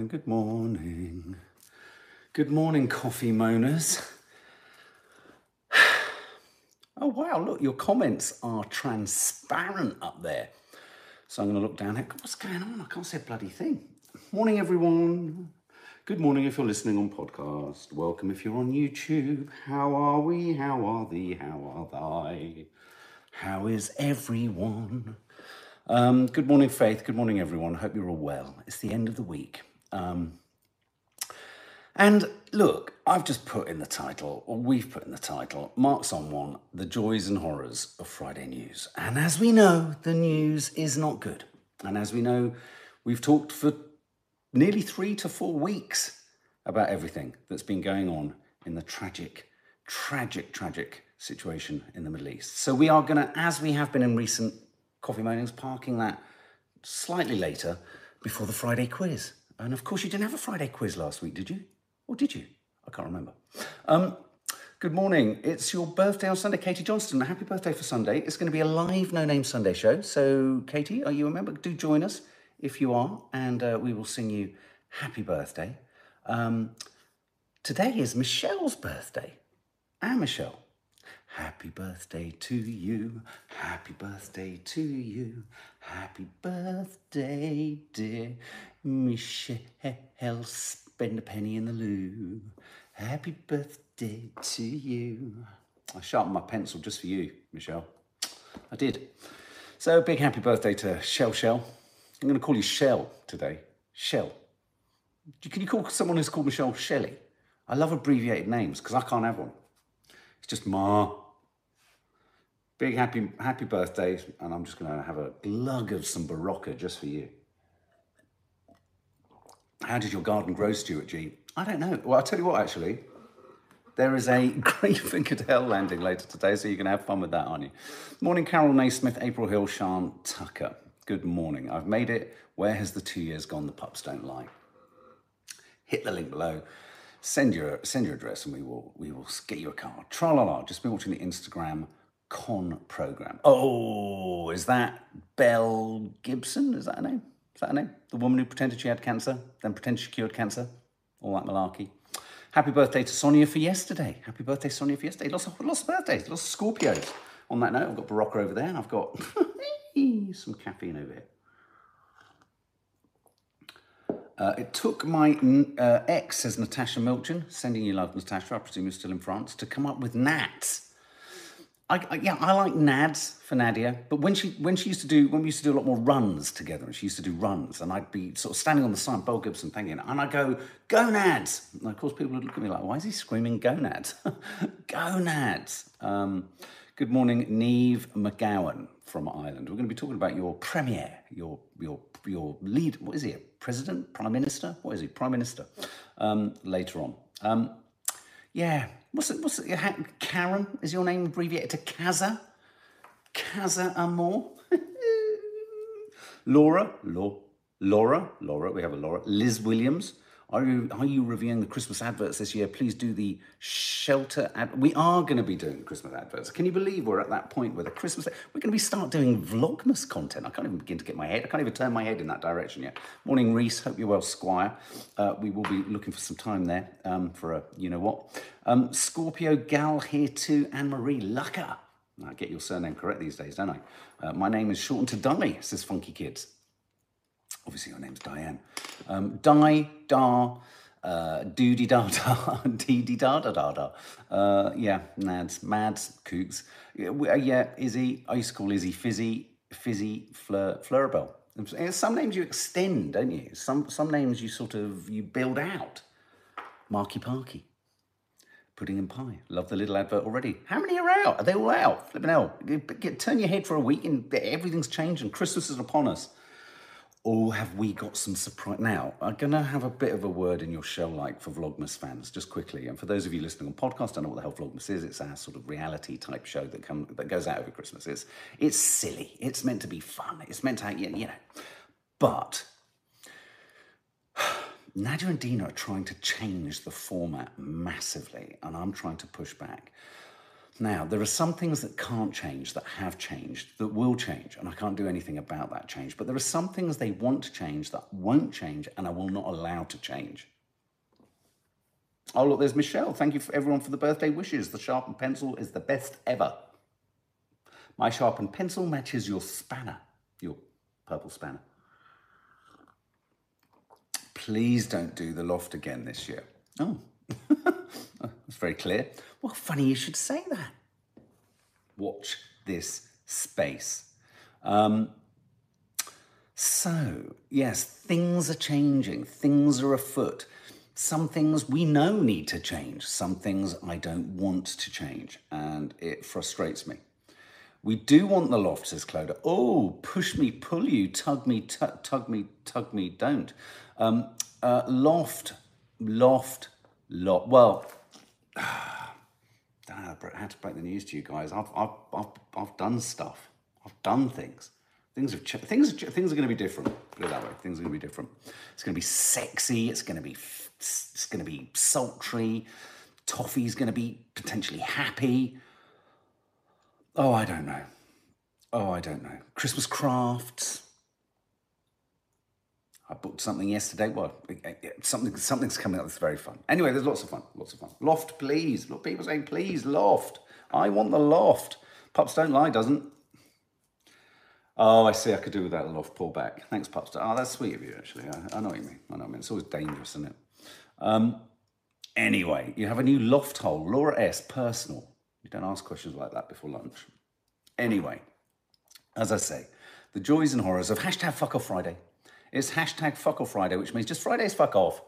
morning, good morning. Good morning, coffee moaners. Oh, wow, look, your comments are transparent up there. So I'm going to look down here. What's going on? I can't see a bloody thing. Morning, everyone. Good morning if you're listening on podcast. Welcome if you're on YouTube. How are we? How are thee? How are thy? How is everyone? Um, good morning, Faith. Good morning, everyone. Hope you're all well. It's the end of the week. Um, and look, I've just put in the title, or we've put in the title, Marks on One The Joys and Horrors of Friday News. And as we know, the news is not good. And as we know, we've talked for nearly three to four weeks about everything that's been going on in the tragic, tragic, tragic situation in the Middle East. So we are going to, as we have been in recent coffee mornings, parking that slightly later before the Friday quiz. And of course, you didn't have a Friday quiz last week, did you? Or did you? I can't remember. Um, good morning. It's your birthday on Sunday, Katie Johnston. Happy birthday for Sunday. It's going to be a live No Name Sunday show. So, Katie, are you a member? Do join us if you are, and uh, we will sing you happy birthday. Um, today is Michelle's birthday. And Michelle. Happy birthday to you. Happy birthday to you. Happy birthday, dear Michelle. Spend a penny in the loo. Happy birthday to you. I sharpened my pencil just for you, Michelle. I did. So, big happy birthday to Shell Shell. I'm going to call you Shell today. Shell. Can you call someone who's called Michelle Shelley? I love abbreviated names because I can't have one. It's just Ma. Big happy happy birthday, and I'm just going to have a glug of some Berocca just for you. How did your garden grow, Stuart G? I don't know. Well, I'll tell you what, actually. There is a great Cadell landing later today, so you can have fun with that, aren't you? Morning, Carol Naismith, April Hill, Sean Tucker. Good morning. I've made it. Where has the two years gone? The pups don't lie. Hit the link below. Send your send your address, and we will we will get you a card. Tra la la. Just been watching the Instagram con program. Oh, is that Belle Gibson? Is that her name? Is that her name? The woman who pretended she had cancer, then pretended she cured cancer? All that malarkey. Happy birthday to Sonia for yesterday. Happy birthday, Sonia, for yesterday. Lots of, lots of birthdays, lots of Scorpios. On that note, I've got Berocca over there, and I've got some caffeine over here. Uh, it took my uh, ex, says Natasha Milchin, sending you love, Natasha, I presume you're still in France, to come up with Nats. I, I, yeah, I like Nads for Nadia, but when she when she used to do when we used to do a lot more runs together, and she used to do runs, and I'd be sort of standing on the side, Belle Gibson, thinking, and I'd go Nads!" and of course people would look at me like, why is he screaming gonads? gonads. Um, good morning, Neve McGowan from Ireland. We're going to be talking about your premier, your your your lead. What is he? President, prime minister? What is he? Prime minister. Um, later on. Um, yeah, What's it? What's it? Karen is your name abbreviated to Kaza? Kaza Amor? Laura, Laura, Laura, Laura. We have a Laura. Liz Williams. Are you are you reviewing the Christmas adverts this year? Please do the shelter ad. We are going to be doing Christmas adverts. Can you believe we're at that point where the Christmas we're going to be start doing Vlogmas content? I can't even begin to get my head. I can't even turn my head in that direction yet. Morning, Reese. Hope you're well, Squire. Uh, we will be looking for some time there um, for a you know what. Um, Scorpio Gal here too, Anne Marie Lucker. I get your surname correct these days, don't I? Uh, my name is shortened to Dolly, says Funky Kids. Obviously, your name's Diane. Um, Di, Da, uh, Doody Da Da, Dee Dee Da Da Da Da. Uh, yeah, Nads, Mads, Kooks. Yeah, uh, yeah, Izzy. I used to call Izzy Fizzy, Fizzy, Fleur, Fleurabelle. Some names you extend, don't you? Some some names you sort of you build out. Marky Parky. Pudding and pie. Love the little advert already. How many are out? Are they all out? Flipping hell. Turn your head for a week and everything's changed and Christmas is upon us. Or have we got some surprise? Now, I'm going to have a bit of a word in your show like for Vlogmas fans, just quickly. And for those of you listening on podcast, I don't know what the hell Vlogmas is. It's our sort of reality type show that come, that goes out over Christmas. It's, it's silly. It's meant to be fun. It's meant to, you know. But Nadia and Dina are trying to change the format massively, and I'm trying to push back. Now, there are some things that can't change, that have changed, that will change, and I can't do anything about that change. But there are some things they want to change that won't change, and I will not allow to change. Oh, look, there's Michelle. Thank you for everyone for the birthday wishes. The sharpened pencil is the best ever. My sharpened pencil matches your spanner, your purple spanner. Please don't do the loft again this year. Oh, that's very clear. Well, funny you should say that. Watch this space. Um, so, yes, things are changing, things are afoot. Some things we know need to change, some things I don't want to change, and it frustrates me. We do want the loft, says Clodagh. Oh, push me, pull you, tug me, tug, tug me, tug me, don't. Um, uh, loft, loft, loft. Well, I had to break the news to you guys. I've, I've, I've, I've done stuff. I've done things. Things have things. Things are going to be different. Put it that way. Things are going to be different. It's going to be sexy. It's going to be. It's going to be sultry. Toffee's going to be potentially happy. Oh, I don't know. Oh, I don't know. Christmas crafts. I booked something yesterday. Well, something something's coming up that's very fun. Anyway, there's lots of fun. Lots of fun. Loft, please. Look, people saying, please, loft. I want the loft. Pups don't lie, doesn't. Oh, I see. I could do with that loft pull back. Thanks, Pups. Oh, that's sweet of you, actually. I, I know what you mean. I know what you mean. It's always dangerous, isn't it? Um, anyway, you have a new loft hole. Laura S. Personal. You don't ask questions like that before lunch. Anyway, as I say, the joys and horrors of hashtag fuck off Friday. It's hashtag fuck off Friday, which means just Fridays fuck off.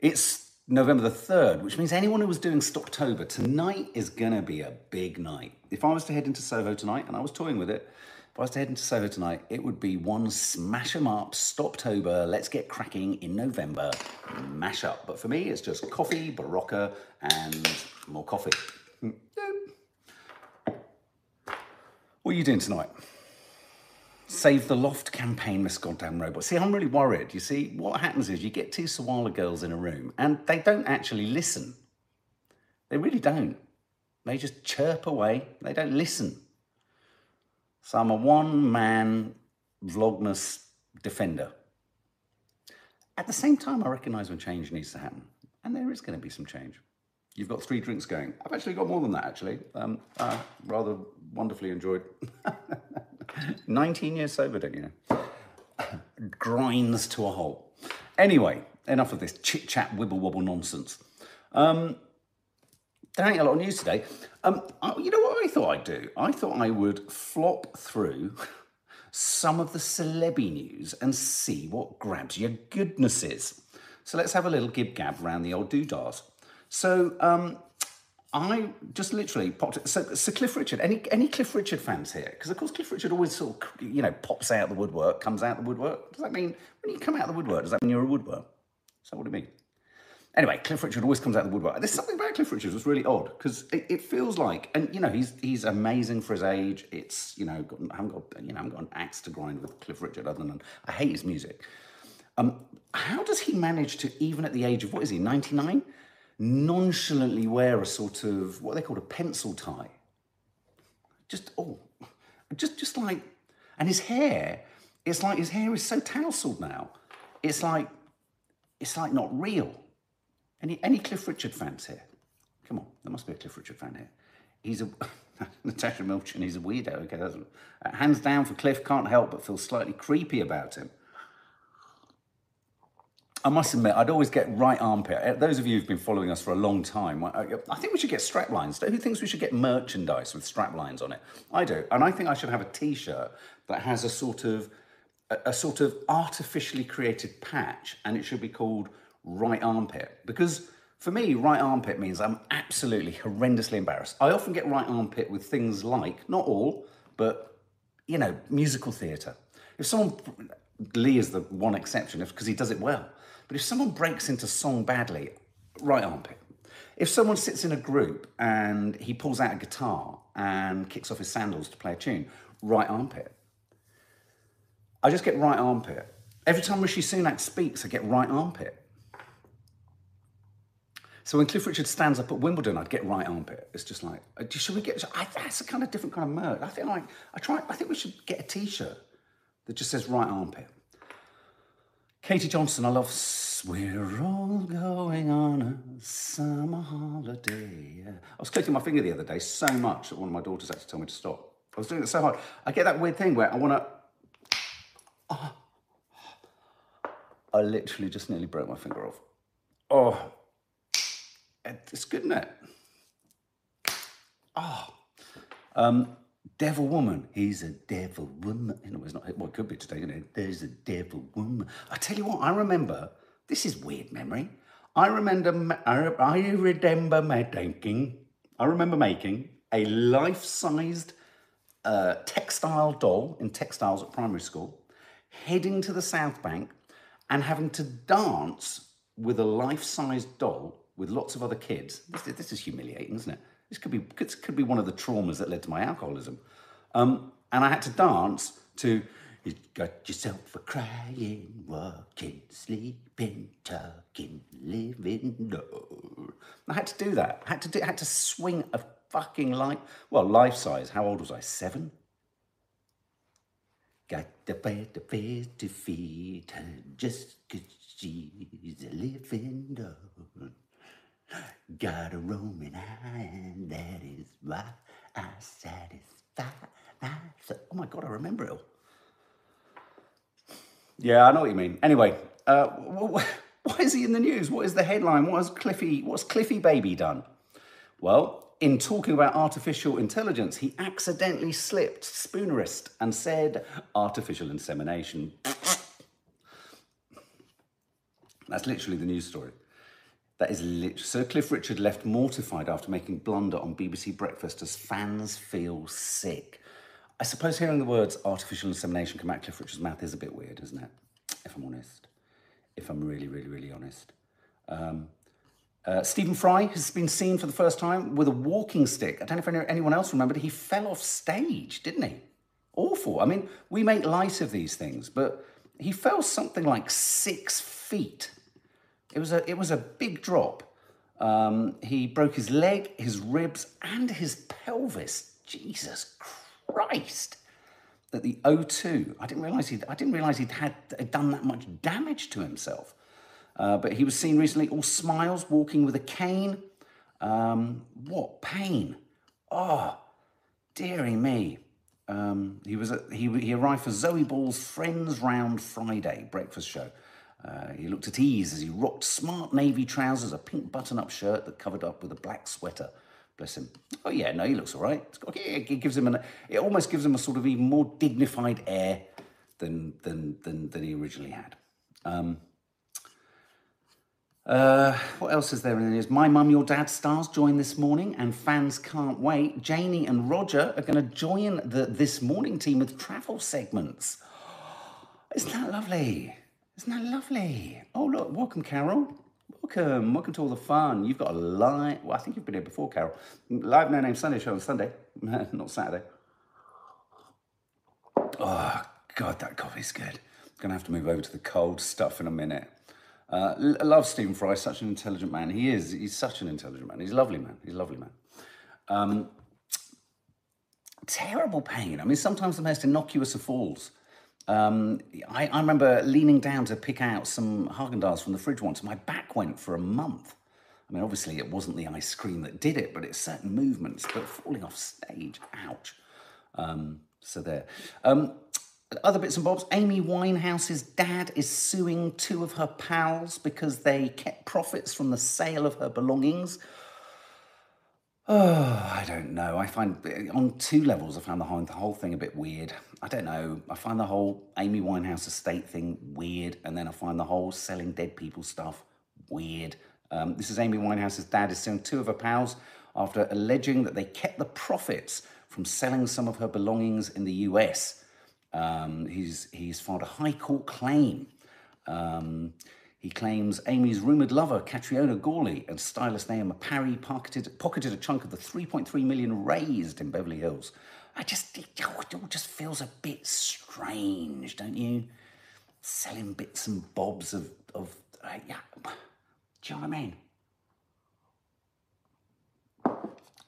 It's November the 3rd, which means anyone who was doing Stoptober, tonight is going to be a big night. If I was to head into Soho tonight, and I was toying with it, if I was to head into Soho tonight, it would be one smash 'em up, Stoptober, let's get cracking in November, mash up. But for me, it's just coffee, Berocca, and more coffee. Hmm. What are you doing tonight? Save the Loft campaign, Miss Goddamn Robot. See, I'm really worried. You see, what happens is you get two Sawalha girls in a room and they don't actually listen. They really don't. They just chirp away. They don't listen. So I'm a one man Vlogmas defender. At the same time, I recognise when change needs to happen. And there is going to be some change. You've got three drinks going. I've actually got more than that, actually. Um, uh, rather wonderfully enjoyed. 19 years sober, don't you know? Grinds to a halt. Anyway, enough of this chit chat, wibble wobble nonsense. Um, there ain't a lot of news today. Um, you know what I thought I'd do? I thought I would flop through some of the celebi news and see what grabs your goodnesses. So let's have a little gib gab around the old doodahs. So um, I just literally popped it. So, so Cliff Richard, any any Cliff Richard fans here? Because of course Cliff Richard always sort of you know pops out the woodwork, comes out the woodwork. Does that mean when you come out the woodwork? Does that mean you're a woodwork? Is that what it means? Anyway, Cliff Richard always comes out the woodwork. There's something about Cliff Richard that's really odd because it, it, feels like, and you know, he's he's amazing for his age. It's you know, got, I haven't got you know, I haven't got an axe to grind with Cliff Richard other than I hate his music. Um, how does he manage to, even at the age of what is he, 99? Nonchalantly wear a sort of what they call a pencil tie. Just oh, just just like, and his hair, it's like his hair is so tousled now. It's like, it's like not real. Any any Cliff Richard fans here? Come on, there must be a Cliff Richard fan here. He's a Natasha Milchin. He's a weirdo. Okay, that's, uh, hands down for Cliff. Can't help but feel slightly creepy about him. I must admit, I'd always get right armpit. Uh, those of you who've been following us for a long time, I think we should get strap lines. Who thinks we should get merchandise with strap lines on it? I do, and I think I should have a T-shirt that has a sort of a sort of artificially created patch, and it should be called right armpit because for me, right armpit means I'm absolutely horrendously embarrassed. I often get right armpit with things like, not all, but, you know, musical theatre. If someone, Lee is the one exception because he does it well. But if someone breaks into song badly, right armpit. If someone sits in a group and he pulls out a guitar and kicks off his sandals to play a tune, right armpit. I just get right armpit. Every time Rishi Sunak speaks, I get right armpit. So when Cliff Richard stands up at Wimbledon, I'd get right armpit. It's just like, uh, should we get? I, that's a kind of different kind of merch. I think like I try. I think we should get a T-shirt that just says right armpit. Katie Johnson, I love. We're all going on a summer holiday. Yeah. I was clicking my finger the other day so much that one of my daughters had to tell me to stop. I was doing it so hard. I get that weird thing where I want to. Oh. I literally just nearly broke my finger off. Oh, it's good, isn't it? Oh, um, devil woman. He's a devil woman. You know, it's not. Well, it could be today. You know, there's a devil woman. I tell you what. I remember. This is weird memory. I remember. I remember making. I remember making a life-sized uh, textile doll in textiles at primary school, heading to the South Bank, and having to dance with a life-sized doll with lots of other kids. This, this is humiliating, isn't it? This could be this could be one of the traumas that led to my alcoholism. Um, and I had to dance to you got yourself a crying, walking, sleeping, talking, living. No, I had to do that. I had to do, I had to swing a fucking life. Well, life size. How old was I? Seven. Got the bed to feed to feed her just cause she's a living doll. Got a roaming eye, and that is why I satisfy myself. Oh my God, I remember it all. Yeah, I know what you mean. Anyway, uh, why is he in the news? What is the headline? What has Cliffy, what's Cliffy Baby done? Well, in talking about artificial intelligence, he accidentally slipped spoonerist and said artificial insemination. That's literally the news story. That is literally. Sir Cliff Richard left mortified after making blunder on BBC Breakfast as fans feel sick. I suppose hearing the words artificial insemination come out Cliff Richard's mouth is a bit weird, isn't it? If I'm honest. If I'm really, really, really honest. Um, uh, Stephen Fry has been seen for the first time with a walking stick. I don't know if anyone else remembered. He fell off stage, didn't he? Awful. I mean, we make light of these things, but he fell something like six feet it was a, it was a big drop. Um, he broke his leg, his ribs, and his pelvis. Jesus Christ! At the O2, I didn't realize he'd, I didn't realize he'd had had done that much damage to himself. Uh, but he was seen recently, all smiles, walking with a cane. Um, what pain! Oh, dearie me. Um, he was at, he, he arrived for Zoe Ball's Friends Round Friday breakfast show. Uh, he looked at ease as he rocked smart navy trousers, a pink button-up shirt that covered up with a black sweater. Bless him. Oh yeah, no, he looks all right. Got, it gives him an. It almost gives him a sort of even more dignified air than than than, than he originally had. Um, uh, what else is there in the news? My Mum, Your Dad stars join this morning, and fans can't wait. Janie and Roger are going to join the This Morning team with travel segments. Isn't that lovely? Isn't that lovely? Oh, look, welcome, Carol. Welcome, welcome to all the fun. You've got a live, well, I think you've been here before, Carol. Live No Name Sunday show on Sunday, not Saturday. Oh, God, that coffee's good. To have to move over to the cold stuff in a minute. Uh, I love Stephen Fry, such an intelligent man. He is, he's such an intelligent man. He's a lovely man. He's a lovely man. Um, terrible pain. I mean, sometimes the most innocuous of falls um, I, I, remember leaning down to pick out some Haagen-Dazs from the fridge once. My back went for a month. I mean, obviously it wasn't the ice cream that did it, but it's certain movements. But falling off stage, ouch. Um, so there. Um, other bits and bobs. Amy Winehouse's dad is suing two of her pals because they kept profits from the sale of her belongings. Oh, I don't know. I find on two levels, I found the whole, the whole thing a bit weird. I don't know. I find the whole Amy Winehouse estate thing weird, and then I find the whole selling dead people stuff weird. Um, this is Amy Winehouse's dad is suing two of her pals after alleging that they kept the profits from selling some of her belongings in the US. Um, he's, he's filed a high court claim. Um, he claims Amy's rumoured lover, Catriona Gourlay, and stylist Naomi Parry pocketed, pocketed a chunk of the 3.3 million raised in Beverly Hills. I just, it all just feels a bit strange, don't you? Selling bits and bobs of, of uh, yeah. Do you know what I mean?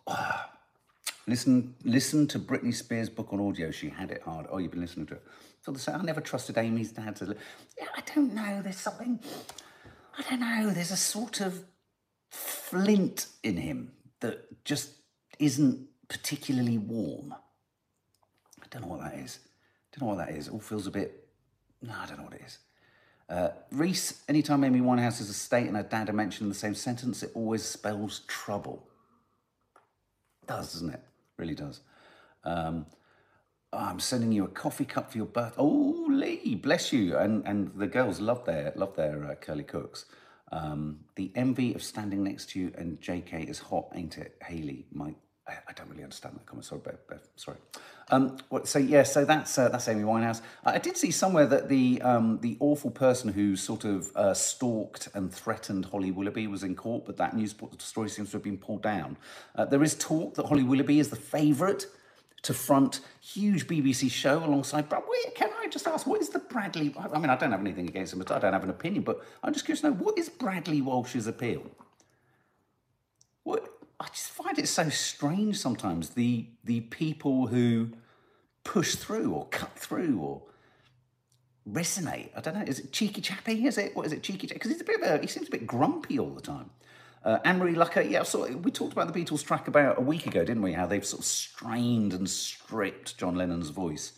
Uh, listen, listen to Britney Spears' book on audio. She had it hard. Oh, you've been listening to it. I never trusted Amy's dad to. Yeah, I don't know. There's something. I don't know. There's a sort of flint in him that just isn't particularly warm. I don't know what that is. I Don't know what that is. It all feels a bit. No, I don't know what it is. Uh, Reese, anytime Amy Winehouse's estate and her dad are mentioned in the same sentence, it always spells trouble. It does, doesn't it? Really does. Um, I'm sending you a coffee cup for your birthday. Oh, Lee, bless you. And and the girls love their love their uh, curly cooks. Um, the envy of standing next to you and JK is hot, ain't it, Haley? My I, don't really understand that comment. Sorry, sorry. Um, so yeah, so that's uh, that's Amy Winehouse. I did see somewhere that the um, the awful person who sort of uh, stalked and threatened Holly Willoughby was in court, but that news story seems to have been pulled down. Uh, there is talk that Holly Willoughby is the favourite to front huge BBC show alongside. But wait, can I just ask, what is the Bradley? I mean, I don't have anything against him, but I don't have an opinion. But I'm just curious to know what is Bradley Walsh's appeal? What I just find it so strange sometimes the the people who push through or cut through or resonate. I don't know. Is it cheeky chappy? Is it what is it cheeky? Because he's a bit of a, he seems a bit grumpy all the time. Uh, Anne Marie Lucker, yeah, so we talked about the Beatles track about a week ago, didn't we? How they've sort of strained and stripped John Lennon's voice.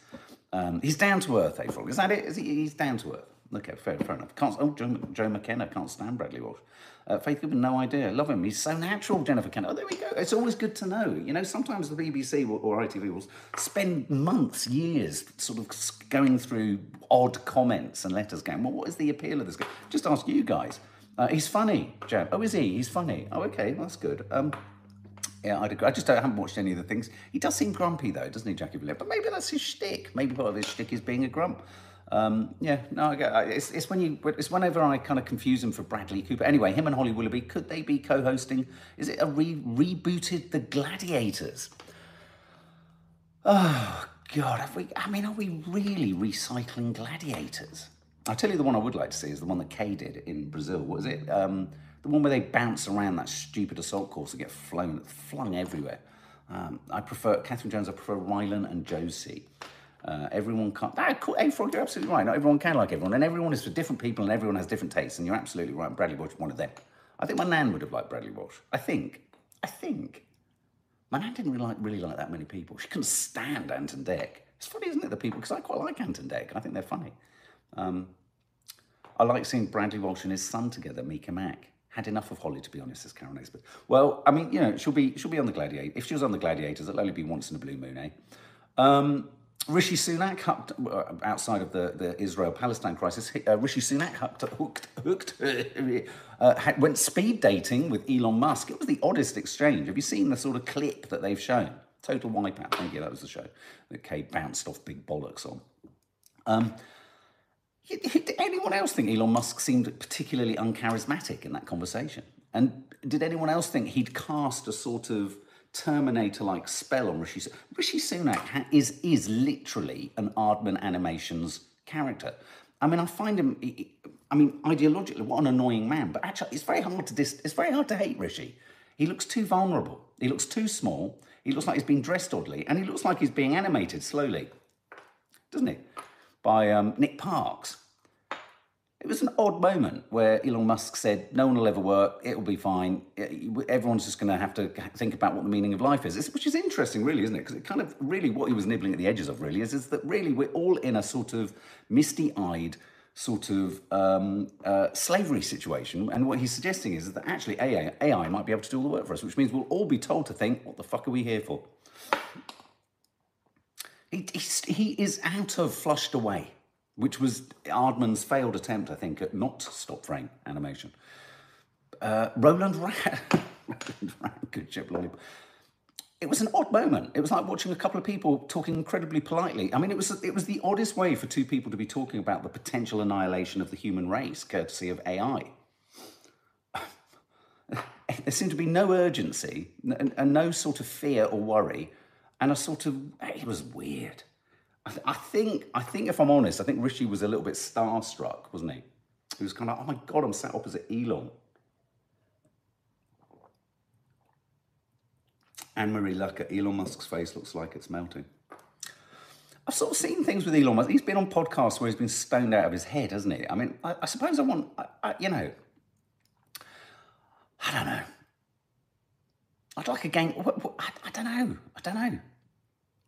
Um, he's down to earth, April. Is that it? Is he, he's down to earth. Okay, fair, fair enough. Can't, oh, Joe, Joe McKenna can't stand Bradley Walsh. Uh, Faith Goodman, no idea. Love him. He's so natural, Jennifer Kenner. Oh, there we go. It's always good to know. You know, sometimes the BBC or ITV will spend months, years, sort of going through odd comments and letters going, well, what is the appeal of this guy? Just ask you guys. Uh, he's funny, Jan. Oh, is he? He's funny. Oh, okay, that's good. Um, yeah, I'd agree. I just I haven't watched any of the things. He does seem grumpy though, doesn't he, Jackie Villiers? But maybe that's his shtick. Maybe part of his shtick is being a grump. Um, yeah, no, I get, it's, it's when you it's whenever I kind of confuse him for Bradley Cooper. Anyway, him and Holly Willoughby could they be co-hosting? Is it a re- rebooted The Gladiators? Oh God, have we? I mean, are we really recycling Gladiators? I'll tell you the one I would like to see is the one that Kay did in Brazil. What is it? Um, the one where they bounce around that stupid assault course and get flown, flung everywhere. Um, I prefer Catherine Jones. I prefer Rylan and Josie. Uh, everyone can't. Ah, cool. Hey, Frog, you're absolutely right. Not everyone can like everyone, and everyone is for different people, and everyone has different tastes. And you're absolutely right. Bradley Walsh one of them. I think my nan would have liked Bradley Walsh. I think. I think. My nan didn't really like, really like that many people. She couldn't stand Ant and Dec. It's funny, isn't it, the people? Because I quite like Ant and Dec. I think they're funny. Um, I like seeing Bradley Walsh and his son together, Mika Mack. Had enough of Holly, to be honest, as Karen But Well, I mean, you know, she'll be she'll be on the Gladiator. If she was on the Gladiators, it'll only be once in a blue moon, eh? Um, Rishi Sunak, uh, outside of the, the Israel-Palestine crisis, uh, Rishi Sunak hooked, hooked, hooked uh, went speed dating with Elon Musk. It was the oddest exchange. Have you seen the sort of clip that they've shown? Total wipeout. Thank you. That was the show that Kay bounced off big bollocks on. Um, did anyone else think Elon Musk seemed particularly uncharismatic in that conversation? And did anyone else think he'd cast a sort of Terminator-like spell on Rishi Sunak. Rishi Sunak is is literally an Aardman Animations character. I mean, I find him. I mean, ideologically, what an annoying man. But actually, it's very hard to dis, It's very hard to hate Rishi. He looks too vulnerable. He looks too small. He looks like he's being dressed oddly, and he looks like he's being animated slowly, doesn't he? By um, Nick Parks. It was an odd moment where Elon Musk said, No one will ever work, it'll be fine. Everyone's just going to have to think about what the meaning of life is, which is interesting, really, isn't it? Because it kind of really what he was nibbling at the edges of, really, is, is that really we're all in a sort of misty eyed, sort of um, uh, slavery situation. And what he's suggesting is that actually AI, AI might be able to do all the work for us, which means we'll all be told to think, What the fuck are we here for? He, is out of flushed away which was Aardman's failed attempt, I think, at not stop frame animation. Uh, Roland Rat, Roland Rat, Good Ship Lollipop. It was an odd moment. It was like watching a couple of people talking incredibly politely. I mean, it was it was the oddest way for two people to be talking about the potential annihilation of the human race, courtesy of AI. there seemed to be no urgency and, and no sort of fear or worry, and I sort of it was weird. I, th- I, think, I think, if I'm honest, I think Rishi was a little bit starstruck, wasn't he? He was kind of, oh my god, I'm sat opposite Elon. Anne Marie Lucker, Elon Musk's face looks like it's melting. I've sort of seen things with Elon Musk. He's been on podcasts where he's been stoned out of his head, hasn't he? I mean, I, I suppose I want, I, you know, I don't know. I'd like a I, I, don't know. I don't know.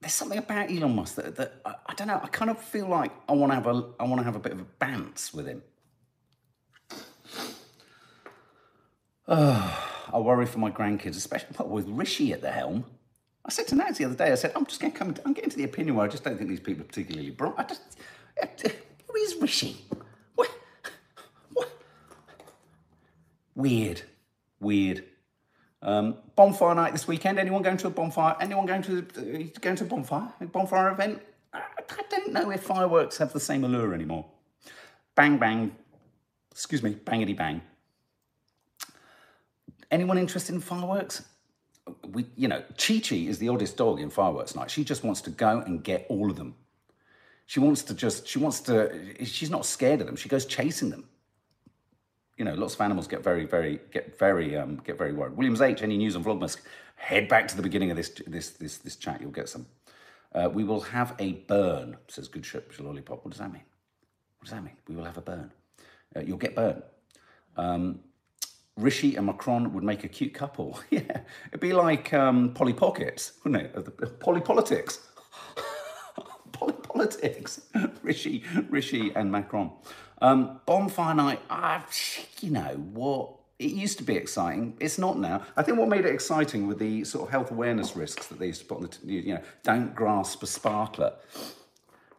There's something about Elon Musk that, that I, I don't know. I kind of feel like I want to have a I want to have a bit of a bounce with him. Oh, I worry for my grandkids, especially with Rishi at the helm. I said to Naz the other day, I said, I'm just going to come, I'm getting to the opinion where I just don't think these people are particularly bright. I just, who is Rishi? What? What? Weird. Weird. Um, bonfire night this weekend. Anyone going to a bonfire? Anyone going to going to a bonfire? A bonfire event? I, I don't know if fireworks have the same allure anymore. Bang bang. Excuse me. Bangity bang. Anyone interested in fireworks? We, you know, Chi Chi is the oddest dog in fireworks night. She just wants to go and get all of them. She wants to just, she wants to, she's not scared of them. She goes chasing them you know, lots of animals get very, very, get very, um, get very worried. Williams H, any news on Vlogmas? Head back to the beginning of this, this, this, this chat. You'll get some. Uh, we will have a burn, says Good Ship Lollipop. What does that mean? What does that mean? We will have a burn. Uh, you'll get burned. Um, Rishi and Macron would make a cute couple. yeah, it'd be like um, Polly Pockets, wouldn't it? Polly Politics. Polly Politics. Rishi, Rishi and Macron. Um, bonfire night, ah, you know what? It used to be exciting. It's not now. I think what made it exciting were the sort of health awareness risks that they used to put on the, you know, don't grasp a sparkler.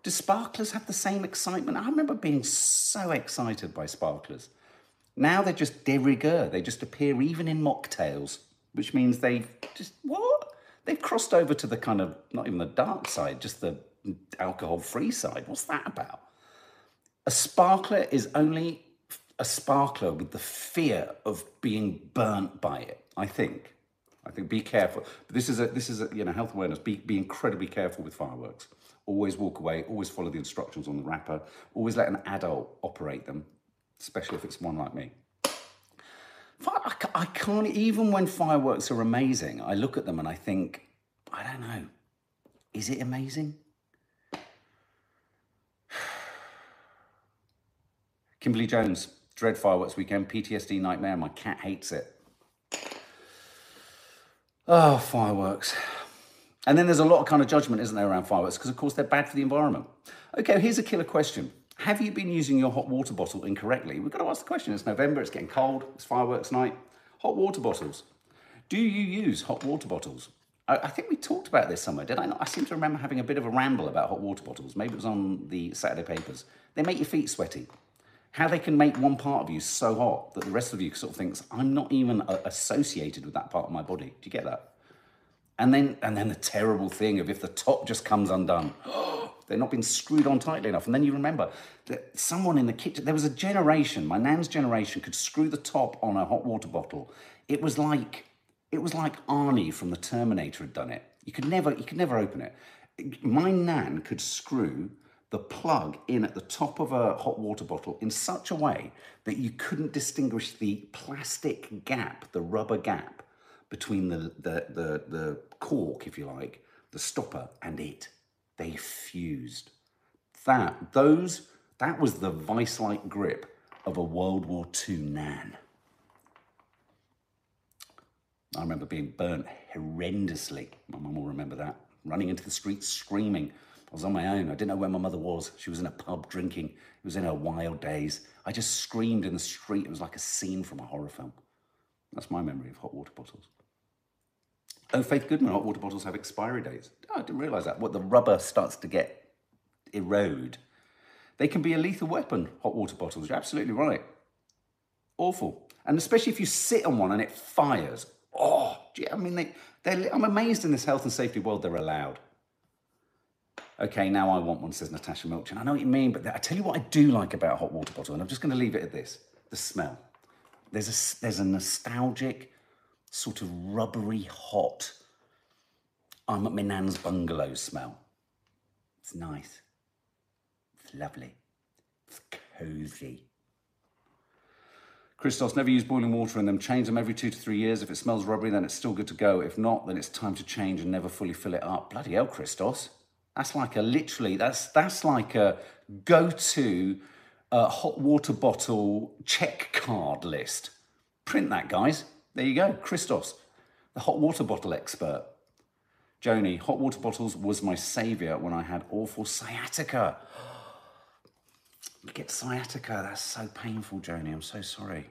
Do sparklers have the same excitement? I remember being so excited by sparklers. Now they're just de rigueur. They just appear even in mocktails, which means they just, what? They've crossed over to the kind of, not even the dark side, just the alcohol free side. What's that about? A sparkler is only a sparkler with the fear of being burnt by it, I think. I think be careful. But this is a this is a you know health awareness. Be be incredibly careful with fireworks. Always walk away. Always follow the instructions on the wrapper. Always let an adult operate them, especially if it's one like me. I can't even when fireworks are amazing. I look at them and I think, I don't know, is it amazing? Kimberly Jones, dread fireworks weekend, PTSD nightmare. My cat hates it. Oh, fireworks. And then there's a lot of kind of judgment, isn't there, around fireworks? Because, of course, they're bad for the environment. Okay, here's a killer question. Have you been using your hot water bottle incorrectly? We've got to ask the question. It's November, it's getting cold, it's fireworks night. Hot water bottles. Do you use hot water bottles? I, I think we talked about this somewhere, did I not? I seem to remember having a bit of a ramble about hot water bottles. Maybe it was on the Saturday papers. They make your feet sweaty how they can make one part of you so hot that the rest of you sort of thinks I'm not even uh, associated with that part of my body. Do you get that? And then, and then the terrible thing of if the top just comes undone, they're not being screwed on tightly enough. And then you remember that someone in the kitchen, there was a generation, my nan's generation, could screw the top on a hot water bottle. It was like, it was like Arnie from the Terminator had done it. You could never, you could never open it. My nan could screw the plug in at the top of a hot water bottle in such a way that you couldn't distinguish the plastic gap, the rubber gap between the, the, the, the cork, if you like, the stopper and it. They fused. That, those, that was the vice-like grip of a World War II Nan. I remember being burnt horrendously. My mum will remember that. Running into the streets screaming, I was on my own. I didn't know where my mother was. She was in a pub drinking. It was in her wild days. I just screamed in the street. It was like a scene from a horror film. That's my memory of hot water bottles. Oh, Faith Goodman, hot water bottles have expiry dates. Oh, I didn't realise that. What, the rubber starts to get erode. They can be a lethal weapon, hot water bottles. You're absolutely right. Awful. And especially if you sit on one and it fires. Oh, I mean, they, I'm amazed in this health and safety world they're allowed okay, now I want one, says Natasha Milchin. I know what you mean, but I tell you what I do like about a hot water bottle, and I'm just going to leave it at this the smell. There's a, there's a nostalgic, sort of rubbery, hot, I'm at my nan's bungalow smell. It's nice. It's lovely. It's cozy. Christos, never use boiling water in them. Change them every two to three years. If it smells rubbery, then it's still good to go. If not, then it's time to change and never fully fill it up. Bloody hell, Christos. That's like a literally, that's that's like a go-to uh, hot water bottle check card list. Print that, guys. There you go. Christos, the hot water bottle expert. Joni, hot water bottles was my saviour when I had awful sciatica. Get sciatica, that's so painful, Joni. I'm so sorry.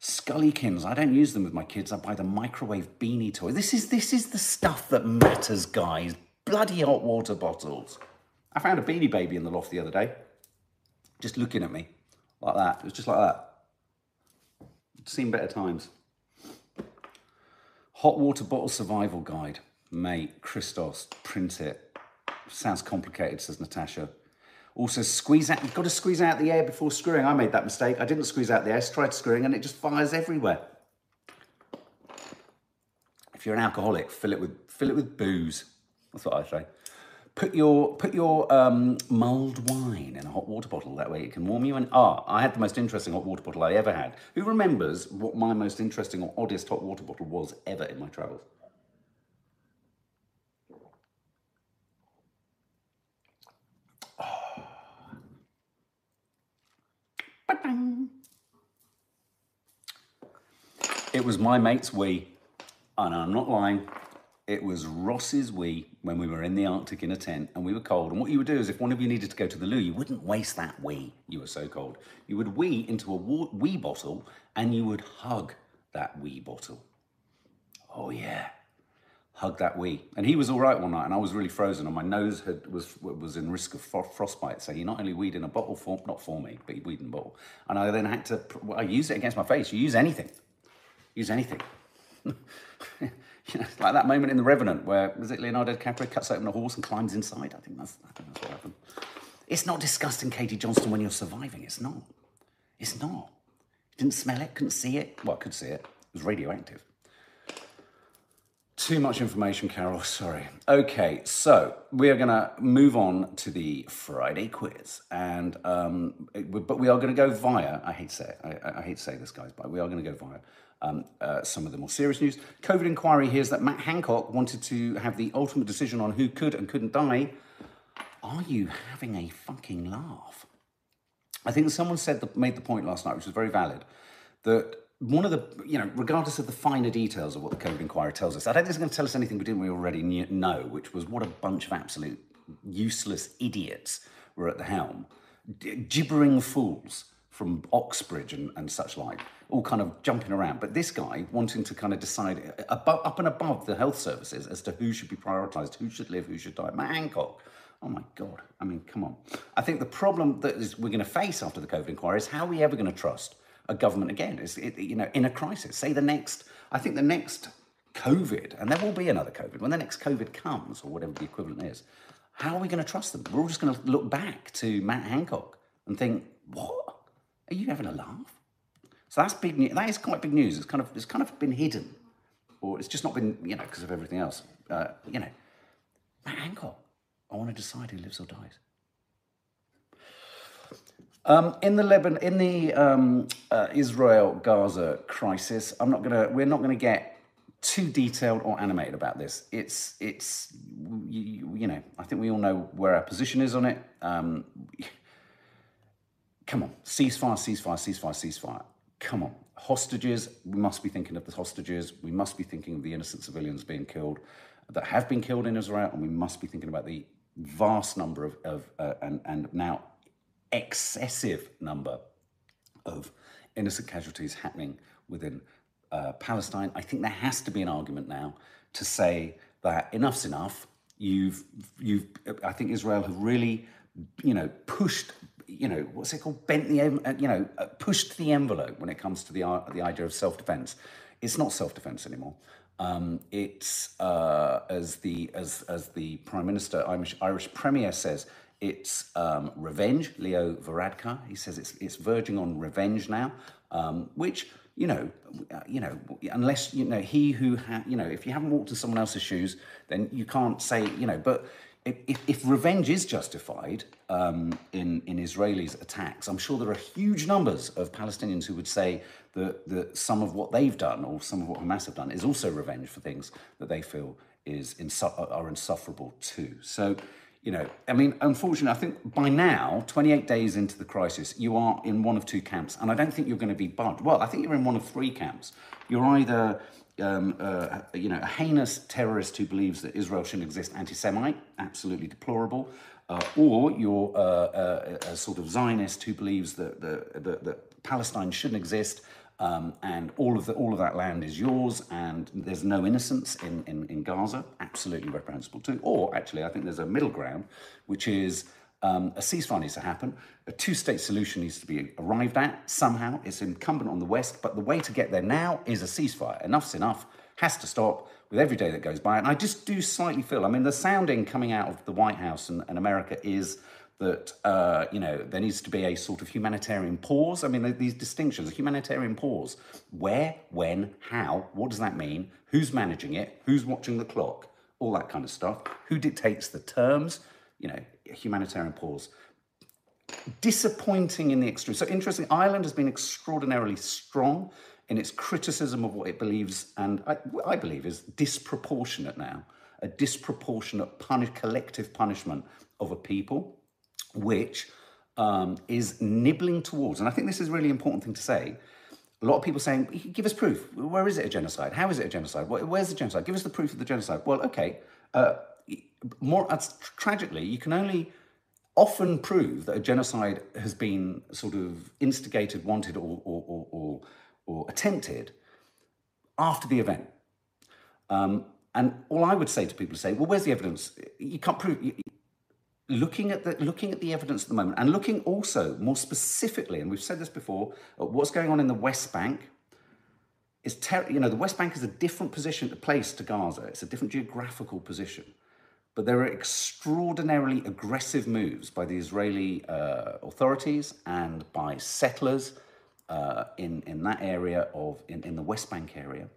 Scullykins, I don't use them with my kids. I buy the microwave beanie toy. This is this is the stuff that matters, guys. Bloody hot water bottles. I found a beanie baby in the loft the other day, just looking at me like that. It was just like that. Seen better times. Hot water bottle survival guide. Mate, Christos, print it. Sounds complicated, says Natasha. Also, squeeze out, you've got to squeeze out the air before screwing. I made that mistake. I didn't squeeze out the air, tried screwing, and it just fires everywhere. If you're an alcoholic, fill it with fill it with booze. That's what I say. Put your put your um, mulled wine in a hot water bottle. That way it can warm you. And ah, I had the most interesting hot water bottle I ever had. Who remembers what my most interesting or oddest hot water bottle was ever in my travels? It was my mate's wee, and I'm not lying. It was Ross's wee when we were in the Arctic in a tent and we were cold. And what you would do is, if one of you needed to go to the loo, you wouldn't waste that wee. You were so cold. You would wee into a wee bottle and you would hug that wee bottle. Oh yeah, hug that wee. And he was all right one night, and I was really frozen, and my nose had, was was in risk of frostbite. So he not only weed in a bottle for not for me, but he weed in a bottle. And I then had to I used it against my face. You use anything, use anything. you know, like that moment in The Revenant where was it Leonardo DiCaprio cuts open a horse and climbs inside. I think that's I think that's what happened. It's not disgusting, Katie Johnston, when you're surviving. It's not. It's not. You didn't smell it, couldn't see it. Well, I could see it. It was radioactive. Too much information, Carol. Sorry. Okay, so we are going to move on to the Friday quiz, and um, but we are going to go via. I hate to say it. I, I hate to say this, guys, but we are going to go via um, uh, some of the more serious news. COVID inquiry hears that Matt Hancock wanted to have the ultimate decision on who could and couldn't die. Are you having a fucking laugh? I think someone said the, made the point last night, which was very valid, that one of the, you know, regardless of the finer details of what the COVID inquiry tells us, I don't think it's going to tell us anything we didn't we already know, which was what a bunch of absolute useless idiots were at the helm, gibbering fools from Oxbridge and, and such like, all kind of jumping around. But this guy wanting to kind of decide uh, above, up and above the health services as to who should be prioritised, who should live, who should die. Matt Hancock. Oh my God. I mean, come on. I think the problem that is we're going to face after the COVID inquiry is how are we ever going to trust a government again? Is it, you know, in a crisis. Say the next, I think the next COVID, and there will be another COVID, when the next COVID comes, or whatever the equivalent is, how are we going to trust them? We're all just going to look back to Matt Hancock and think, what? Are you having a laugh? So that's big. News. That is quite big news. It's kind of it's kind of been hidden, or it's just not been you know because of everything else. Uh, you know, Matt Hancock. I want to decide who lives or dies. Um, in the Lebanon, in the um, uh, Israel Gaza crisis, I'm not gonna. We're not gonna get too detailed or animated about this. It's it's you, you know. I think we all know where our position is on it. Um, come on, ceasefire, ceasefire, ceasefire, ceasefire. Come on. Hostages, we must be thinking of the hostages. We must be thinking of the innocent civilians being killed that have been killed in Israel, and we must be thinking about the vast number of, of uh, and, and now excessive number of innocent casualties happening within uh, Palestine. I think there has to be an argument now to say that enough's enough. You've, you've, I think Israel have really, you know, pushed you know, what's it called? Bent the, uh, you know, uh, pushed the envelope when it comes to the uh, the idea of self defense. It's not self defense anymore. Um, it's uh, as the as as the Prime Minister Irish, Irish Premier says, it's um, revenge. Leo Varadkar he says it's it's verging on revenge now, um, which you know, you know, unless you know he who ha- you know, if you haven't walked in someone else's shoes, then you can't say you know, but if, if, revenge is justified um, in, in Israelis' attacks, I'm sure there are huge numbers of Palestinians who would say that, that some of what they've done or some of what Hamas have done is also revenge for things that they feel is insu- are insufferable too. So, you know, I mean, unfortunately, I think by now, 28 days into the crisis, you are in one of two camps, and I don't think you're going to be budged. Well, I think you're in one of three camps. You're either um, uh, you know, a heinous terrorist who believes that Israel shouldn't exist, anti-Semite, absolutely deplorable, uh, or you're uh, uh a, sort of Zionist who believes that, that, that Palestine shouldn't exist um, and all of, the, all of that land is yours and there's no innocence in, in, in Gaza, absolutely reprehensible too. Or actually, I think there's a middle ground, which is um, a ceasefire needs to happen. A two state solution needs to be arrived at somehow. It's incumbent on the West, but the way to get there now is a ceasefire. Enough's enough, has to stop with every day that goes by. And I just do slightly feel, I mean, the sounding coming out of the White House and, and America is that, uh, you know, there needs to be a sort of humanitarian pause. I mean, these distinctions, a humanitarian pause. Where, when, how, what does that mean? Who's managing it? Who's watching the clock? All that kind of stuff. Who dictates the terms? You know, humanitarian pause. Disappointing in the extreme. So interesting, Ireland has been extraordinarily strong in its criticism of what it believes, and I, I believe is disproportionate now, a disproportionate punish, collective punishment of a people, which um, is nibbling towards, and I think this is a really important thing to say, a lot of people saying, give us proof. Where is it a genocide? How is it a genocide? Where's the genocide? Give us the proof of the genocide. Well, okay. Uh, more tragically, you can only often prove that a genocide has been sort of instigated, wanted, or, or, or, or, attempted after the event. Um, and all I would say to people is say, well, where's the evidence? You can't prove. You, looking at the looking at the evidence at the moment, and looking also more specifically, and we've said this before, at what's going on in the West Bank. Is ter- you know the West Bank is a different position, to place to Gaza. It's a different geographical position. But there are extraordinarily aggressive moves by the Israeli uh, authorities and by settlers uh, in, in that area of, in, in the West Bank area.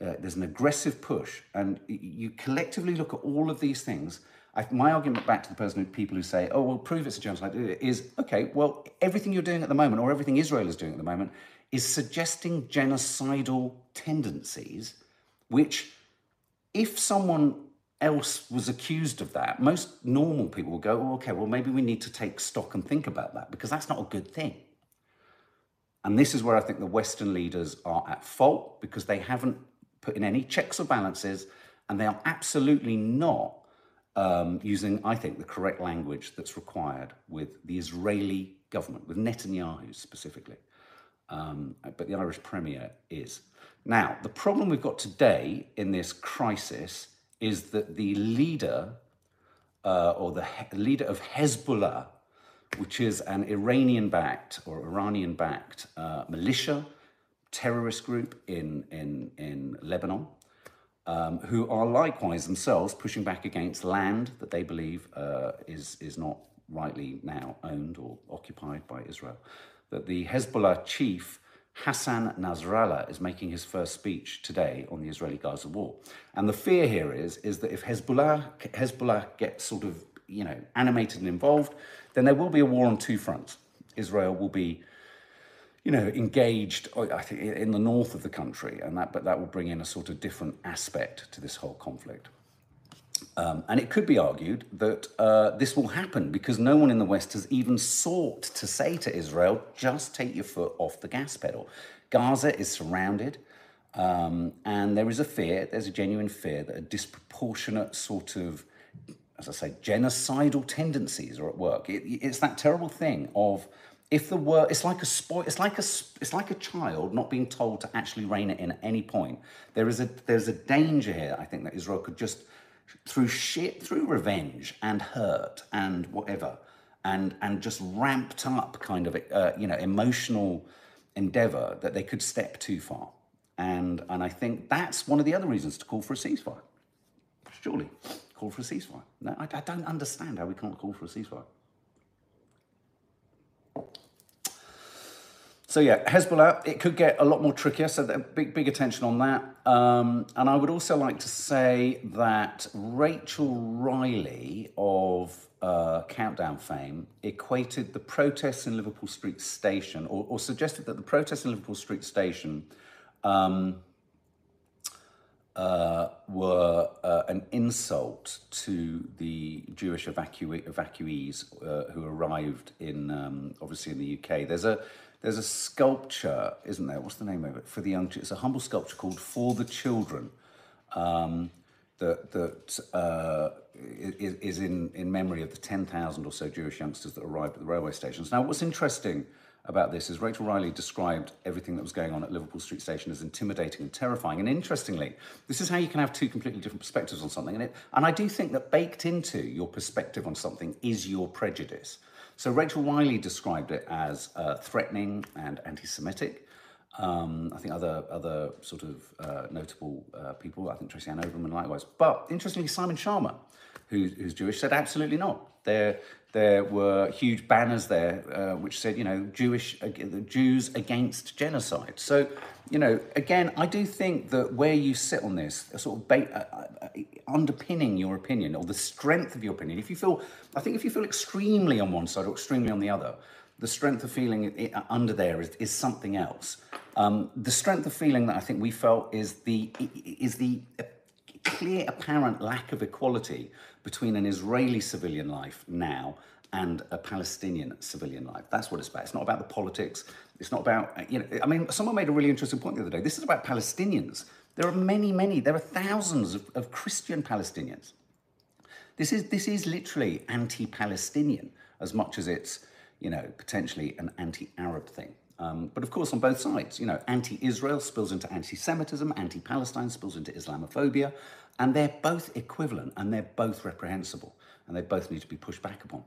Uh, there's an aggressive push, and you collectively look at all of these things. I, my argument back to the person, who, people who say, "Oh, well, prove it's a genocide," is okay. Well, everything you're doing at the moment, or everything Israel is doing at the moment, is suggesting genocidal tendencies, which, if someone else was accused of that, most normal people will go, oh, okay, well, maybe we need to take stock and think about that because that's not a good thing. And this is where I think the Western leaders are at fault because they haven't put in any checks or balances and they are absolutely not um, using, I think, the correct language that's required with the Israeli government, with Netanyahu specifically. Um, but the Irish Premier is. Now, the problem we've got today in this crisis is that the leader uh, or the he- leader of Hezbollah, which is an Iranian backed or Iranian backed uh, militia terrorist group in, in, in Lebanon, um, who are likewise themselves pushing back against land that they believe uh, is, is not rightly now owned or occupied by Israel. That the Hezbollah chief Hassan Nasrallah is making his first speech today on the Israeli-Gaza war. And the fear here is, is that if Hezbollah, Hezbollah gets sort of, you know, animated and involved, then there will be a war on two fronts. Israel will be, you know, engaged, I think, in the north of the country, and that, but that will bring in a sort of different aspect to this whole conflict. Um, and it could be argued that uh, this will happen because no one in the West has even sought to say to Israel, just take your foot off the gas pedal. Gaza is surrounded, um, and there is a fear, there's a genuine fear that a disproportionate sort of, as I say, genocidal tendencies are at work. It, it's that terrible thing of if the word it's like a spoil it's like a it's like a child not being told to actually rein it in at any point there is a there's a danger here i think that israel could just through shit, through revenge and hurt and whatever, and and just ramped up kind of uh, you know emotional endeavor that they could step too far, and and I think that's one of the other reasons to call for a ceasefire. Surely, call for a ceasefire. No, I, I don't understand how we can't call for a ceasefire. So yeah, Hezbollah, it could get a lot more trickier. So big, big attention on that. Um, and I would also like to say that Rachel Riley of uh, Countdown fame equated the protests in Liverpool Street Station, or, or suggested that the protests in Liverpool Street Station um, uh, were uh, an insult to the Jewish evacu- evacuees uh, who arrived in, um, obviously, in the UK. There's a there's a sculpture, isn't there? What's the name of it? For the young, it's a humble sculpture called "For the Children," um, that that uh, is, is in in memory of the ten thousand or so Jewish youngsters that arrived at the railway stations. Now, what's interesting about this is Rachel Riley described everything that was going on at Liverpool Street Station as intimidating and terrifying. And interestingly, this is how you can have two completely different perspectives on something. And, it, and I do think that baked into your perspective on something is your prejudice. So Rachel Riley described it as uh, threatening and anti-Semitic. Um, I think other other sort of uh, notable uh, people, I think Tracy Ann Oberman likewise. But interestingly, Simon Schama, who, who's Jewish, said absolutely not. There, there were huge banners there uh, which said, you know, Jewish Jews against genocide. So, you know, again, I do think that where you sit on this, sort of ba- uh, uh, underpinning your opinion or the strength of your opinion, if you feel, I think if you feel extremely on one side or extremely on the other, the strength of feeling under there is, is something else. Um, the strength of feeling that I think we felt is the is the clear apparent lack of equality between an Israeli civilian life now and a Palestinian civilian life. That's what it's about. It's not about the politics. It's not about, you know, I mean, someone made a really interesting point the other day. This is about Palestinians. There are many, many, there are thousands of, of Christian Palestinians. This is, this is literally anti Palestinian as much as it's, you know, potentially an anti Arab thing. Um, but of course, on both sides, you know, anti-Israel spills into anti-Semitism, anti-Palestine spills into Islamophobia, and they're both equivalent and they're both reprehensible, and they both need to be pushed back upon.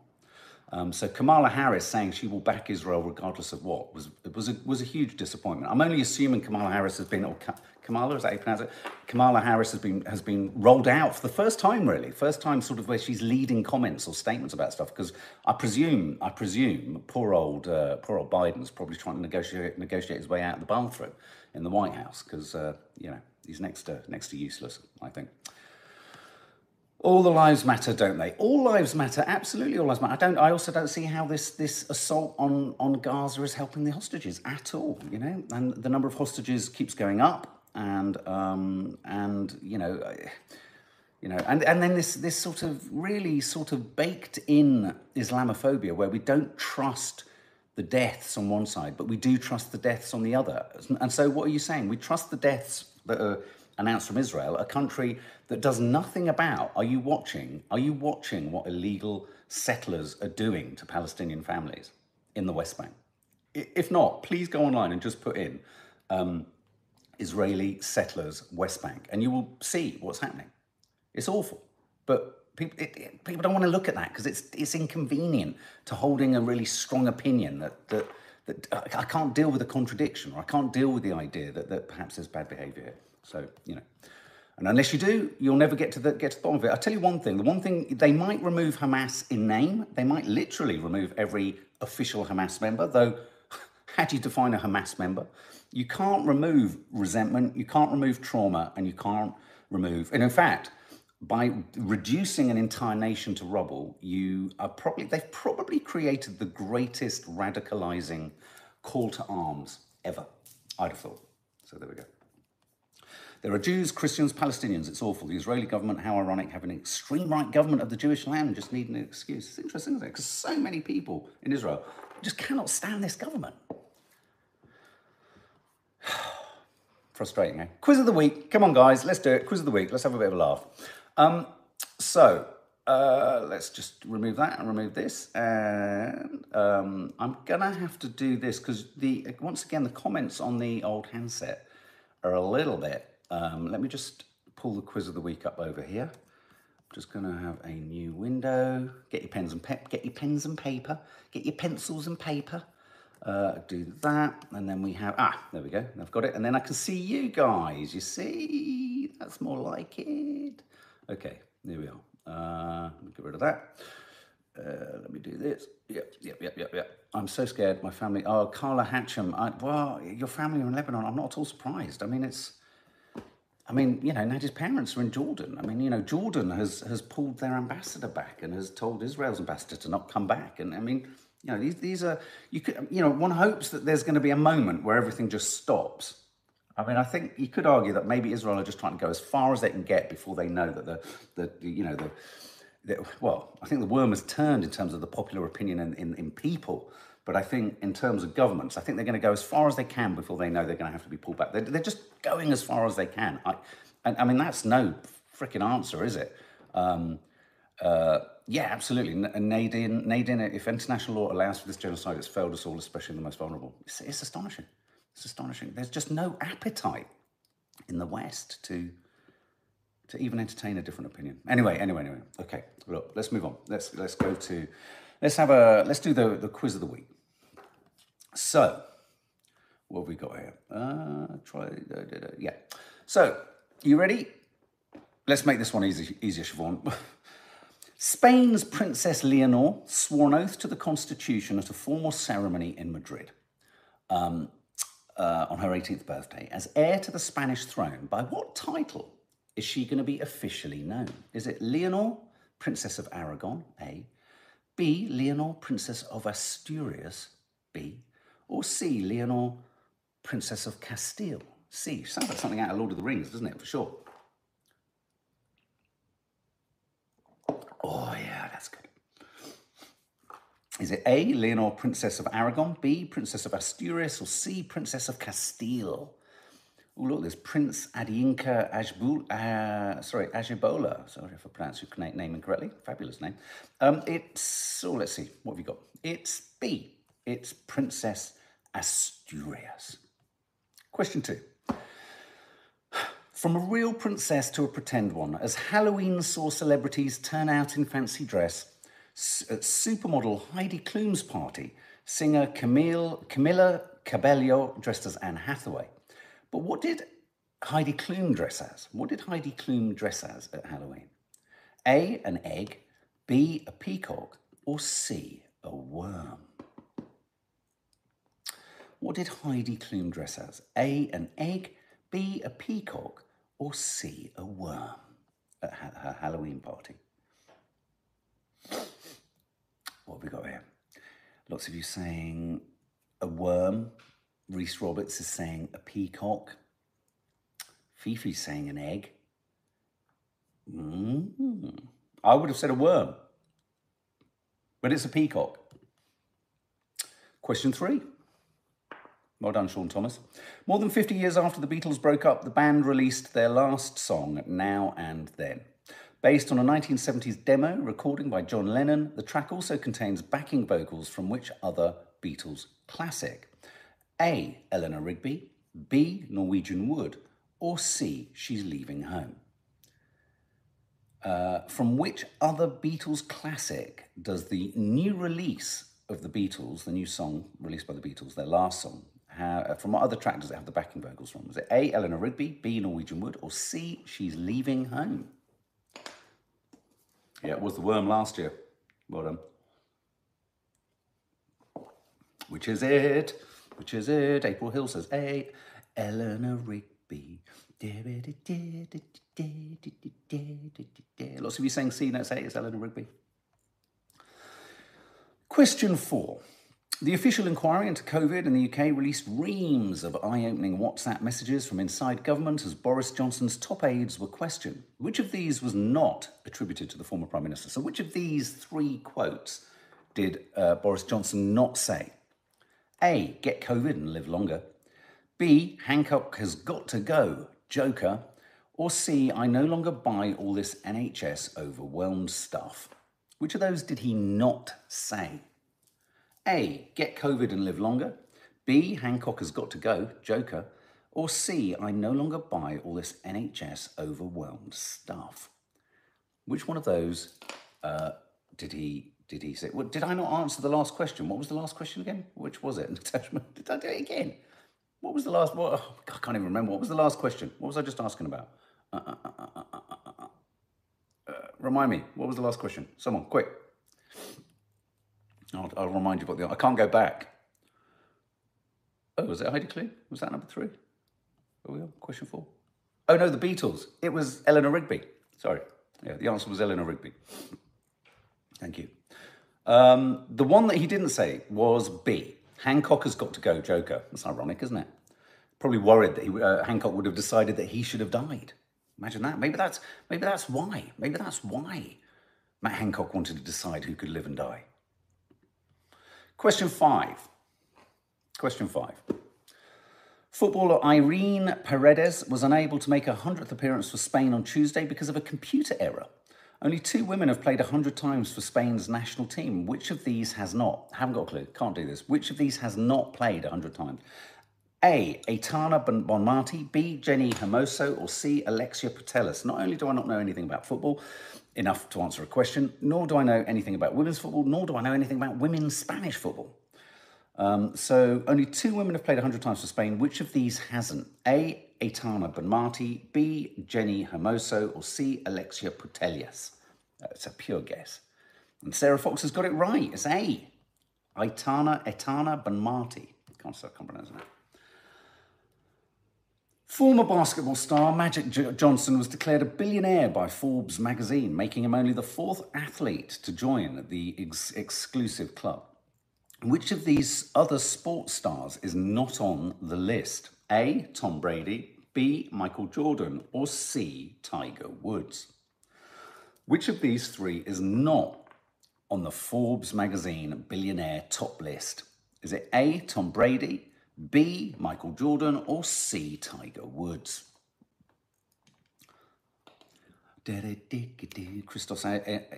Um, so Kamala Harris saying she will back Israel regardless of what was was a, was a huge disappointment. I'm only assuming Kamala Harris has been, or Kamala, is that how you pronounce it? Kamala Harris has been has been rolled out for the first time, really, first time sort of where she's leading comments or statements about stuff. Because I presume, I presume, poor old uh, poor old Biden's probably trying to negotiate negotiate his way out of the bathroom in the White House because uh, you know he's next to next to useless, I think. All the lives matter, don't they? All lives matter, absolutely all lives matter. I don't. I also don't see how this this assault on on Gaza is helping the hostages at all. You know, and the number of hostages keeps going up and um, and you know, you know, and and then this this sort of really sort of baked in Islamophobia where we don't trust the deaths on one side, but we do trust the deaths on the other. And so, what are you saying? We trust the deaths that are announced from Israel, a country that does nothing about. Are you watching? Are you watching what illegal settlers are doing to Palestinian families in the West Bank? If not, please go online and just put in um, Israeli settlers West Bank, and you will see what's happening. It's awful, but people it, it, people don't want to look at that because it's it's inconvenient to holding a really strong opinion that that that I can't deal with a contradiction or I can't deal with the idea that that perhaps there's bad behaviour. So you know. And unless you do, you'll never get to the get to the bottom of it. I'll tell you one thing. The one thing they might remove Hamas in name. They might literally remove every official Hamas member, though how do you define a Hamas member? You can't remove resentment, you can't remove trauma, and you can't remove, and in fact, by reducing an entire nation to rubble, you are probably they've probably created the greatest radicalizing call to arms ever. I'd have thought. So there we go. There are Jews, Christians, Palestinians. It's awful. The Israeli government, how ironic, having an extreme right government of the Jewish land, just need an excuse. It's interesting, isn't it? Because so many people in Israel just cannot stand this government. Frustrating, eh? Quiz of the week. Come on, guys, let's do it. Quiz of the week. Let's have a bit of a laugh. Um, so, uh, let's just remove that and remove this. And um, I'm gonna have to do this because the once again the comments on the old handset are a little bit. Um, let me just pull the quiz of the week up over here. I'm just gonna have a new window. Get your pens and pep. Get your pens and paper. Get your pencils and paper. Uh, do that, and then we have, ah, there we go, I've got it. And then I can see you guys, you see? That's more like it. Okay, there we are. Uh, let me get rid of that. Uh, let me do this. Yep, yep, yep, yep, yep. I'm so scared. My family. Oh, Carla Hatcham. I, well, your family are in Lebanon. I'm not at all surprised. I mean, it's. I mean, you know, Nadia's parents are in Jordan. I mean, you know, Jordan has has pulled their ambassador back and has told Israel's ambassador to not come back. And I mean, you know, these these are you could you know one hopes that there's going to be a moment where everything just stops. I mean, I think you could argue that maybe Israel are just trying to go as far as they can get before they know that the the you know the well, I think the worm has turned in terms of the popular opinion in, in, in, people. But I think in terms of governments, I think they're going to go as far as they can before they know they're going to have to be pulled back. They're, they're just going as far as they can. I, I, I mean, that's no freaking answer, is it? Um, uh, yeah, absolutely. Nadine, Nadine, if international law allows for this genocide, it's failed us all, especially the most vulnerable. It's, it's astonishing. It's astonishing. There's just no appetite in the West to to even entertain a different opinion. Anyway, anyway, anyway. Okay, look, let's move on. Let's let's go to let's have a let's do the the quiz of the week. So, what have we got here? Uh, try da, da, da. yeah. So, you ready? Let's make this one easy, easier, Siobhan. Spain's Princess Leonor swore an oath to the Constitution at a formal ceremony in Madrid um, uh, on her 18th birthday as heir to the Spanish throne. By what title is she going to be officially known? Is it Leonor, Princess of Aragon, A, B, Leonor, Princess of Asturias, B, or C, Leonor, Princess of Castile, C? Sounds like something out of Lord of the Rings, doesn't it, for sure? Oh, yeah, that's good. Is it A, Leonor, Princess of Aragon, B, Princess of Asturias, or C, Princess of Castile? Oh, look, there's Prince Adinka Ajbul, uh, sorry, Ajibola. Sorry if I pronounced your name incorrectly. Fabulous name. Um, it's, oh, let's see, what have you got? It's B. It's Princess Asturias. Question two. From a real princess to a pretend one, as Halloween saw celebrities turn out in fancy dress, at supermodel Heidi Klum's party, singer Camille, Camila Cabello dressed as Anne Hathaway but what did Heidi Klum dress as? What did Heidi Klum dress as at Halloween? A, an egg, B, a peacock, or C, a worm? What did Heidi Klum dress as? A, an egg, B, a peacock, or C, a worm at her Halloween party? What have we got here? Lots of you saying a worm, Reese Roberts is saying a peacock. Fifi's saying an egg. Mm. I would have said a worm, but it's a peacock. Question three. Well done, Sean Thomas. More than 50 years after the Beatles broke up, the band released their last song, Now and Then. Based on a 1970s demo recording by John Lennon, the track also contains backing vocals from which other Beatles classic? A. Eleanor Rigby, B. Norwegian Wood, or C. She's Leaving Home? Uh, from which other Beatles classic does the new release of the Beatles, the new song released by the Beatles, their last song, uh, from what other track does it have the backing vocals from? Is it A. Eleanor Rigby, B. Norwegian Wood, or C. She's Leaving Home? Yeah, it was the worm last year. Well done. Which is it? which is it? April Hill says A. Eleanor Rigby. Lots of you saying C, no, say it's Eleanor Rigby. Question four. The official inquiry into COVID in the UK released reams of eye opening WhatsApp messages from inside government as Boris Johnson's top aides were questioned. Which of these was not attributed to the former Prime Minister? So, which of these three quotes did uh, Boris Johnson not say? A. Get COVID and live longer. B. Hancock has got to go. Joker. Or C. I no longer buy all this NHS overwhelmed stuff. Which of those did he not say? A. Get COVID and live longer. B. Hancock has got to go. Joker. Or C. I no longer buy all this NHS overwhelmed stuff. Which one of those uh, did he did he say? Well, did I not answer the last question? What was the last question again? Which was it? Did I do it again? What was the last? What, oh, I can't even remember. What was the last question? What was I just asking about? Uh, uh, uh, remind me. What was the last question? Someone, quick. I'll, I'll remind you what the. I can't go back. Oh, was it Heidi Klum? Was that number three? Are we on question four? Oh no, the Beatles. It was Eleanor Rigby. Sorry. Yeah, the answer was Eleanor Rigby. Thank you. Um, the one that he didn't say was B. Hancock has got to go, Joker. That's ironic, isn't it? Probably worried that he, uh, Hancock would have decided that he should have died. Imagine that. Maybe that's maybe that's why. Maybe that's why Matt Hancock wanted to decide who could live and die. Question five. Question five. Footballer Irene Paredes was unable to make her 100th appearance for Spain on Tuesday because of a computer error. Only two women have played 100 times for Spain's national team. Which of these has not? Haven't got a clue. Can't do this. Which of these has not played 100 times? A. Aitana Bonmati, B. Jenni Hermoso, or C. Alexia Putellas. Not only do I not know anything about football, enough to answer a question, nor do I know anything about women's football, nor do I know anything about women's Spanish football. Um, so only two women have played 100 times for Spain. Which of these hasn't? A. Aitana Bonmati, B. Jenni Hermoso, or C. Alexia Putellas. It's a pure guess. And Sarah Fox has got it right. It's A. Aitana Etana Bonmati. Can't, can't pronounce that. Former basketball star Magic Johnson was declared a billionaire by Forbes magazine, making him only the fourth athlete to join the ex- exclusive club. Which of these other sports stars is not on the list? A. Tom Brady, B. Michael Jordan, or C. Tiger Woods? Which of these three is not on the Forbes magazine billionaire top list? Is it A. Tom Brady, B. Michael Jordan, or C. Tiger Woods? Christos,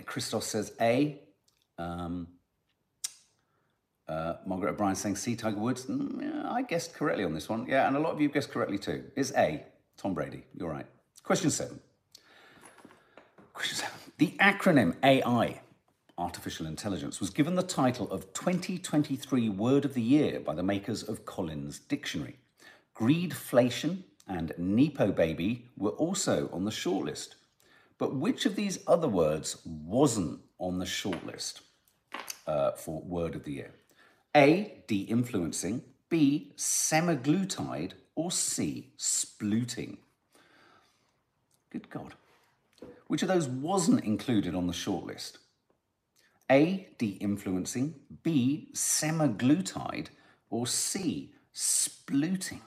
Christos says A. Um, uh, Margaret O'Brien saying C. Tiger Woods. Mm, yeah, I guessed correctly on this one. Yeah, and a lot of you guessed correctly too. Is A. Tom Brady. You're right. Question seven. Question seven. The acronym AI artificial intelligence, was given the title of 2023 Word of the Year by the makers of Collins Dictionary. Greedflation and Nepo Baby were also on the shortlist. But which of these other words wasn't on the shortlist uh, for Word of the Year? A. De influencing, B. Semaglutide, or C. Splooting? Good God. Which of those wasn't included on the shortlist? A. De-influencing, B. Semaglutide, or C. splooting?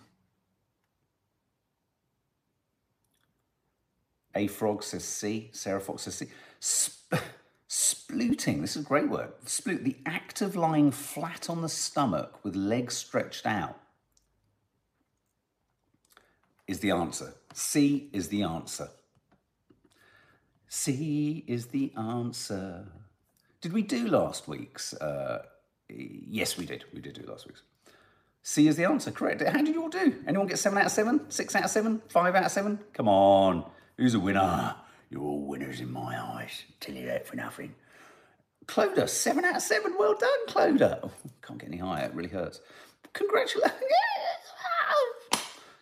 A Frog says C. Sarah Fox says C. Sp- splooting. This is a great word. Sploot. The act of lying flat on the stomach with legs stretched out is the answer. C is the answer. C is the answer. Did we do last week's? Uh, yes, we did. We did do last week's. C is the answer, correct. How did you all do? Anyone get 7 out of 7? 6 out of 7? 5 out of 7? Come on. Who's a winner? You're all winners in my eyes. Tell you that for nothing. Cloda, 7 out of 7. Well done, Cloda. Oh, can't get any higher. It really hurts. Congratulations.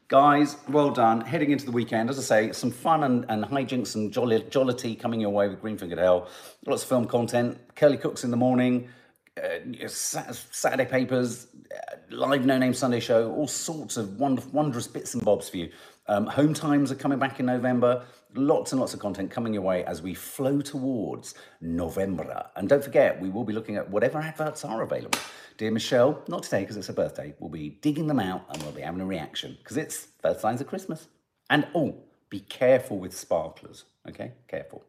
Guys, well done. Heading into the weekend, as I say, some fun and, and hijinks and jolly, jollity coming your way with Greenfingered Hell. Lots of film content. Curly Cooks in the morning, uh, Saturday papers, uh, live No Name Sunday show, all sorts of wondrous bits and bobs for you. Um, home times are coming back in November. Lots and lots of content coming your way as we flow towards November. And don't forget, we will be looking at whatever adverts are available. Dear Michelle, not today because it's her birthday, we'll be digging them out and we'll be having a reaction because it's first signs of Christmas. And oh, be careful with sparklers, okay? Careful.